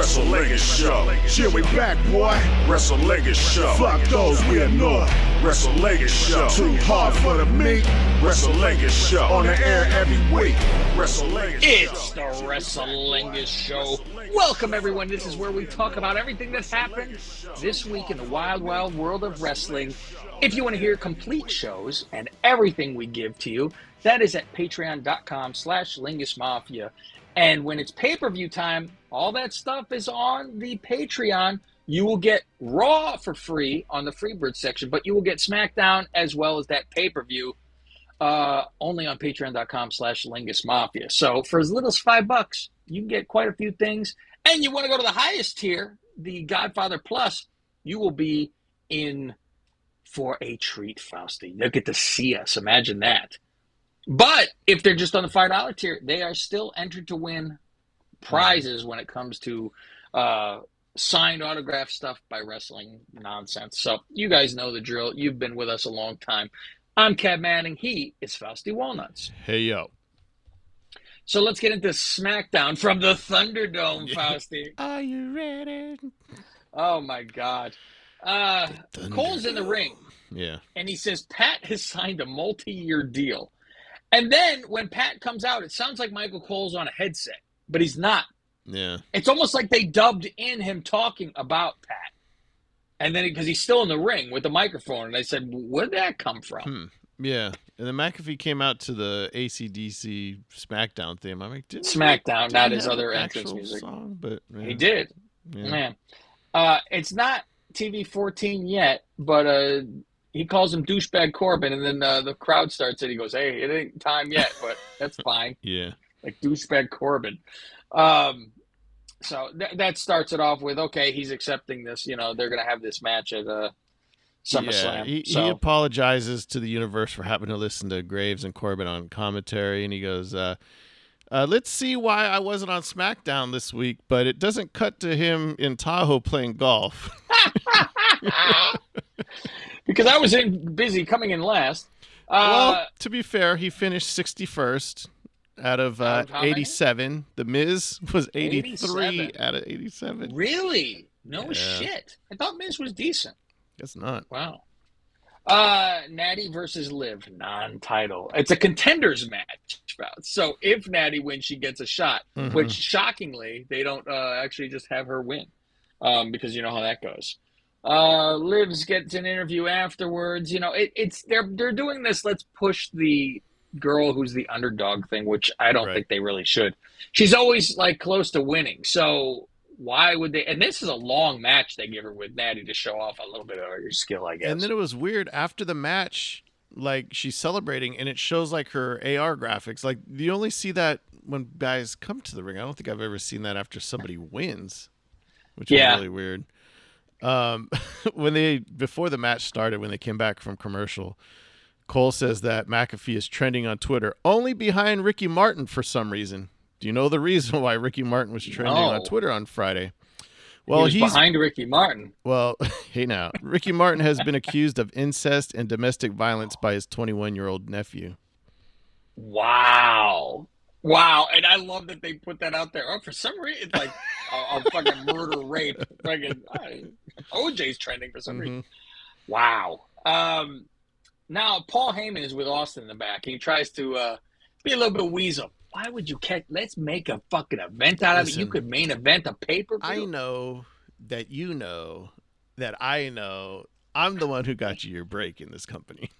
WrestleLegend Show. Shit, we back, boy. WrestleLegend Show. Fuck those, we annoy. WrestleLegend Show. Too hard for the meat. WrestleLegend Show. On the air every week. WrestleLegend It's Show. the Wrestlingus Show. Welcome, everyone. This is where we talk about everything that's happened this week in the wild, wild world of wrestling. If you want to hear complete shows and everything we give to you, that is at patreon.com slash Lingus Mafia. And when it's pay-per-view time, all that stuff is on the Patreon. You will get Raw for free on the Freebird section, but you will get SmackDown as well as that pay-per-view uh, only on patreon.com slash lingus mafia. So for as little as five bucks you can get quite a few things. And you want to go to the highest tier the godfather plus you will be in for a treat fausti. You'll get to see us. Imagine that but if they're just on the five dollar tier they are still entered to win prizes when it comes to uh signed autograph stuff by wrestling nonsense so you guys know the drill you've been with us a long time I'm Cab Manning. He is Fausti Walnuts. Hey yo. So let's get into SmackDown from the Thunderdome, Yeah. Fausti. Are you ready? Oh my God. Uh, Cole's in the ring, Yeah. and he says Pat has signed a multi-year deal. And then when Pat comes out, it sounds like Michael Cole's on a headset, but he's not. Yeah. It's almost like they dubbed in him talking about Pat. And then because he's still in the ring with the microphone, and I said, "Where'd that come from?" Hmm. Yeah. And then McAfee came out to the ACDC SmackDown theme. I'm like, didn't SmackDown, didn't his other an entrance music. Song, but yeah. He did. Yeah. Man, uh, it's not TV 14 yet, but uh, he calls him douchebag Corbin, and then uh, the crowd starts it. He goes, "Hey, it ain't time yet, but that's fine." Yeah. like douchebag Corbin. Um, so th- that starts it off with okay, he's accepting this. You know, they're gonna have this match at uh, SummerSlam. Yeah, he, so he apologizes to the universe for having to listen to Graves and Corbin on commentary, and he goes, uh, uh, "Let's see why I wasn't on SmackDown this week, but it doesn't cut to him in Tahoe playing golf." because I was in busy coming in last. well, Uh, to be fair, he finished 61st out of, uh, Out of how many? 87. The Miz was 83 87. out of 87. really? No Yeah. shit. I thought Miz was decent. Guess not. Wow. Uh, Natty versus Liv, non-title. It's a contenders match. So if Natty wins, she gets a shot. Mhm. Which shockingly, they don't uh, actually just have her win, um, because you know how that goes. Uh, Livs gets an interview afterwards. You know, it, it's they're they're doing this. Let's push the girl who's the underdog thing, which I don't Right. think they really should. She's always like close to winning, so why would they? And this is a long match they give her with Natty to show off a little bit of her skill, I guess. And then it was weird after the match, like she's celebrating and it shows like her AR graphics. Like you only see that when guys come to the ring. I don't think I've ever seen that after somebody wins, which Yeah. is really weird. Um, when they before the match started, when they came back from commercial, Cole says that McAfee is trending on Twitter only behind Ricky Martin for some reason. Do you know the reason why Ricky Martin was trending on Twitter on Friday? well, he he's behind Ricky Martin. well, hey now, Ricky Martin has been accused of incest and domestic violence by his 21 year old nephew. Wow. Wow. And I love that they put that out there. Oh, for some reason, it's like a, a fucking murder rape. Fucking I, OJ's trending for some reason. Wow. Um, now, Paul Heyman is with Austin in the back. He tries to uh, be a little bit weasel. Why would you catch? Let's make a fucking event out of it. You could main event a pay per I know that you know that I know I'm the one who got you your break in this company.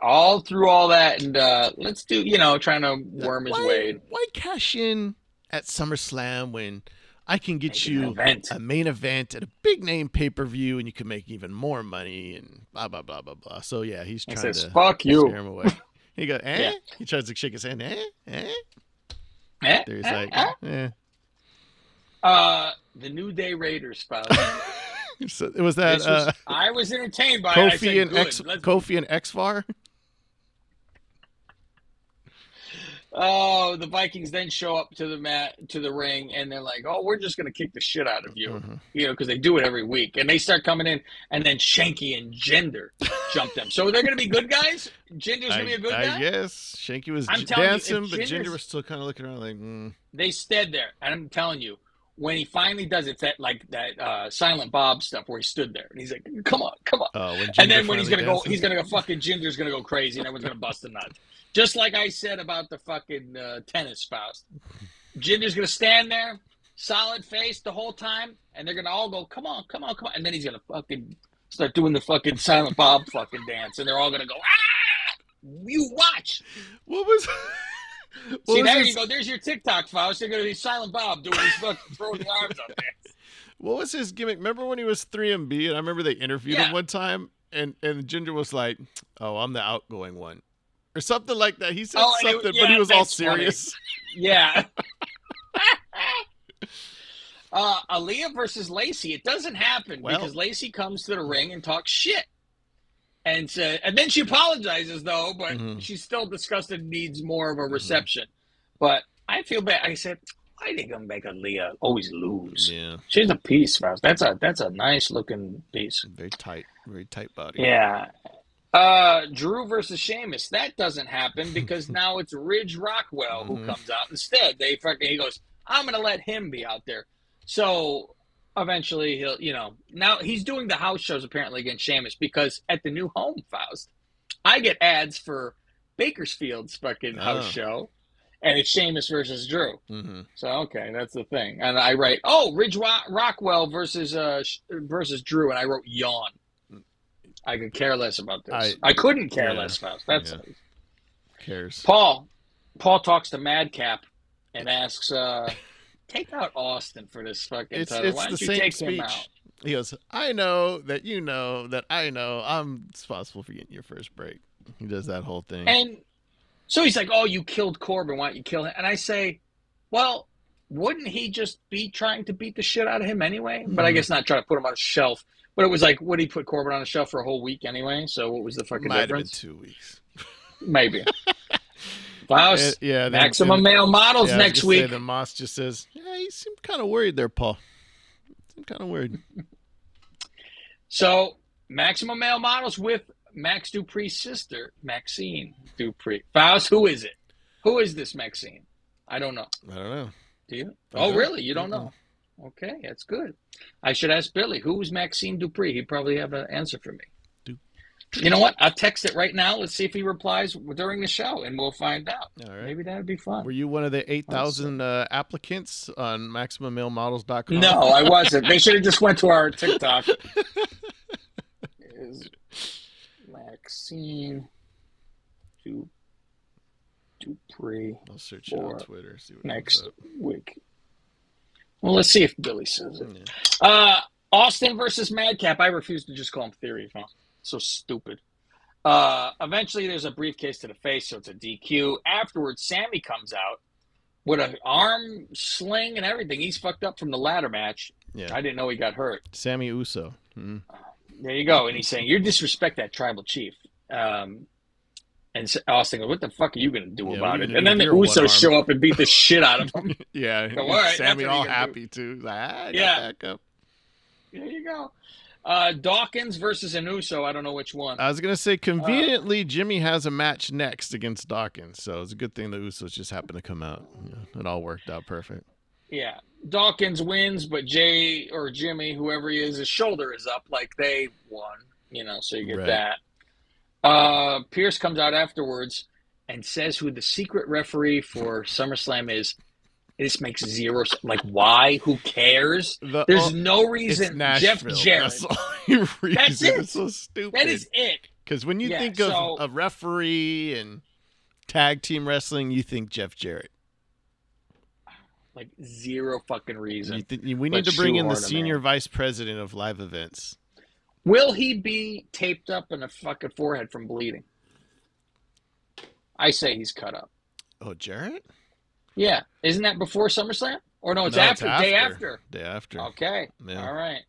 All through all that, and uh, let's do. You know, trying to worm his why, way. Why cash in at SummerSlam when I can get Make you event. a main event at a big name pay per view and you can make even more money and blah blah blah blah blah. So yeah, he's He trying says, to "Fuck you." scare him away. He goes, eh? Yeah. He tries to shake his hand, eh? Eh? Eh, There he's eh, like, eh. eh. Uh, the New Day Raiders, spouse. So it was that was- uh, I was entertained by it. Kofi and. X Kofi and Xavier. Oh, the Vikings then show up to the mat to the ring, and they're like, "Oh, we're just gonna kick the shit out of you," Mhm. you know, because they do it every week. And they start coming in, and then Shanky and Jinder jump them. So they're gonna be good guys. Jinder's gonna be a good I, guy. Guess Shanky was j- you, dancing, but Jinder was still kind of looking around like, mm. They stayed there, and I'm telling you, when he finally does it, it's that like that uh, Silent Bob stuff where he stood there and he's like, "Come on, come on." Oh, and then when he's gonna finally go, he's gonna go fucking Jinder's gonna go crazy and everyone's gonna bust a nut. Just like I said about the fucking uh, tennis spouse. Jinder's gonna stand there, solid face the whole time, and they're gonna all go, "Come on, come on, come on," and then he's gonna fucking start doing the fucking Silent Bob fucking dance, and they're all gonna go, "Ah!" You watch. What was? what See, there his, you go. There's your TikTok, Faust. They're gonna be Silent Bob doing his fucking throwing the arms up there. What was his gimmick? Remember when he was 3MB and I remember they interviewed Yeah. him one time and and Jinder was like, "Oh, I'm the outgoing one." Or something like that. He said Oh, and it- something, but he was all funny. serious. Yeah. uh, Aliyah versus Lacey. It doesn't happen Well- because Lacey comes to the ring and talks shit. And sa- and then she apologizes though, but Mhm. she's still disgusted. and Needs more of a reception. But I feel bad. I said, why are they gonna make Aliyah always lose? Yeah, She's a piece, Faust. That's a that's a nice looking piece. very tight, very tight body. Yeah. Uh, Drew versus Sheamus. That doesn't happen because now it's Ridge Rockwell who Mhm. comes out instead. They fucking he goes, I'm gonna let him be out there. So eventually he'll, you know, now he's doing the house shows apparently against Sheamus because at the new home, Faust, I get ads for Bakersfield's fucking house Oh. show, and it's Sheamus versus Drew. hmm So okay, that's the thing. And I write, oh, Ridge Rockwell versus uh sh- versus Drew, and I wrote yawn. I could care less about this. I, I- couldn't care yeah, less about That's yeah. Cares. Paul. Paul talks to Madcap and asks, uh, "Take out Austin for this fucking It's title. it's Why the don't you same speech. out?" He goes, "I know that you know that I know I'm responsible for getting your first break." He does that whole thing. And so he's like, "Oh, you killed Corbin. Why don't you kill him?" And I say, "Well, wouldn't he just be trying to beat the shit out of him anyway?" But I Mhm. guess not trying to put him on a shelf. But it was like, would he put Corbin on a shelf for a whole week anyway? So what was the fucking Might have been difference? two weeks. Maybe. Faust, Uh, yeah, then- maximum then- male models yeah, next gonna say, week. then Moss just says, "Yeah, you seem kind of worried there, Paul. Seem kind of worried." So maximum male models with Max Dupree's sister, Maxine Dupree. Faust, who is it? Who is this Maxine? I don't know. I don't know. Do you? I Oh, don't. really? You don't know? Okay, that's good. I should ask Billy. Who is Maxine Dupree? He'd probably have an answer for me. You know what? I'll text it right now. Let's see if he replies during the show, and we'll find out. All right. Maybe that would be fun. Were you one of the 8,000 uh, applicants on MaximumMaleModels.com? No, I wasn't. They should have just went to our TikTok. Is Maxine Du Dupree I'll search it on Twitter. See what next week? Well, let's see if Billy says it. Yeah. Uh, Austin versus Madcap. I refuse to just call him Theory. Huh? So stupid. Uh, eventually, there's a briefcase to the face, so it's a DQ. Afterwards, Sami comes out with an arm sling and everything. He's fucked up from the ladder match. Yeah. I didn't know he got hurt. Sami Uso. Mhm. There you go. And he's saying, You disrespect that tribal chief. Um, and Austin goes, What the fuck are you going to do Yeah, about it? And then the Usos show up and beat the shit out of him. Yeah. Go, all right, Sami all can do. happy too. Like, ah, Yeah. back up. there you go. Uh, Dawkins versus an Uso. I don't know which one. I was gonna Uh, say conveniently, Jimmy has a match next against Dawkins, so it's a good thing the Usos just happened to come out. Yeah, it all worked out perfect. Yeah. Dawkins wins, but Jay or Jimmy, whoever he is, his shoulder is up like they won. You know, so you get Right. that. Uh, Pearce comes out afterwards and says who the secret referee for SummerSlam is. This makes zero. Like, why? Who cares? The, There's oh, no reason. Jeff Jarrett. That's the only reason. That's it. It's so stupid. That is it. Because when you Yeah, think of so- a referee and tag team wrestling, you think Jeff Jarrett. Like zero fucking reason. Think, we need to bring in the senior vice president of live events. Will he be taped up in a fucking forehead from bleeding? I say he's cut up. Oh, Jarrett? Yeah, isn't that before SummerSlam? Or no, it's No, after. Day after. Day after. Okay. Yeah. All right.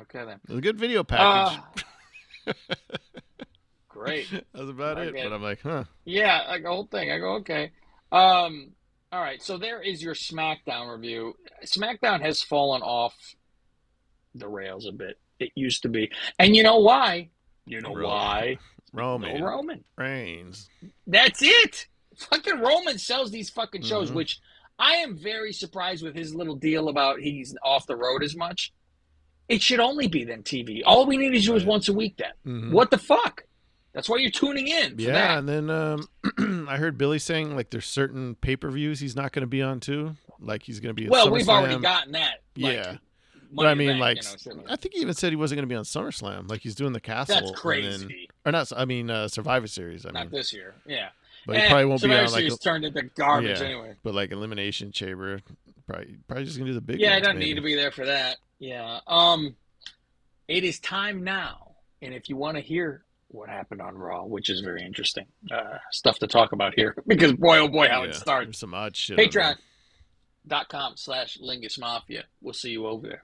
Okay then. It was a good video package. Uh, great. That's about it. But I'm like, huh. Yeah, like the whole thing. I go okay. Um. All right. So there is your SmackDown review. SmackDown has fallen off the rails a bit. It used to be, and you know why? You know Roman. why? Roman No Roman. Reigns. That's it. Fucking Roman sells these fucking shows, Mhm. which I am very surprised with his little deal about he's off the road as much. It should only be then TV. All we need to do is once a week then. Mhm. What the fuck? That's why you're tuning in. For Yeah, that. and then um, I heard Billy saying like there's certain pay per views he's not going to be on too. Like he's going to be. Well, we've already gotten that. Like, Yeah. But I mean, Bank, like, you know. I think he even said he wasn't going to be on SummerSlam. Like he's doing the Castle. that's and crazy. then- or not? I mean, uh, Survivor Series. I Not mean, this year. Yeah. But And probably won't be on like. A- turned into garbage Yeah. anyway. but like Elimination Chamber, probably probably just gonna do the big. Yeah, I don't maybe. need to be there for that. Yeah. Um, it is time now, and if you want to hear what happened on Raw, which is very interesting uh, stuff to talk about here, because boy, oh boy, how Yeah, it started. Some odd shit. on there. Patreon.com slash Lingus Mafia. We'll see you over there.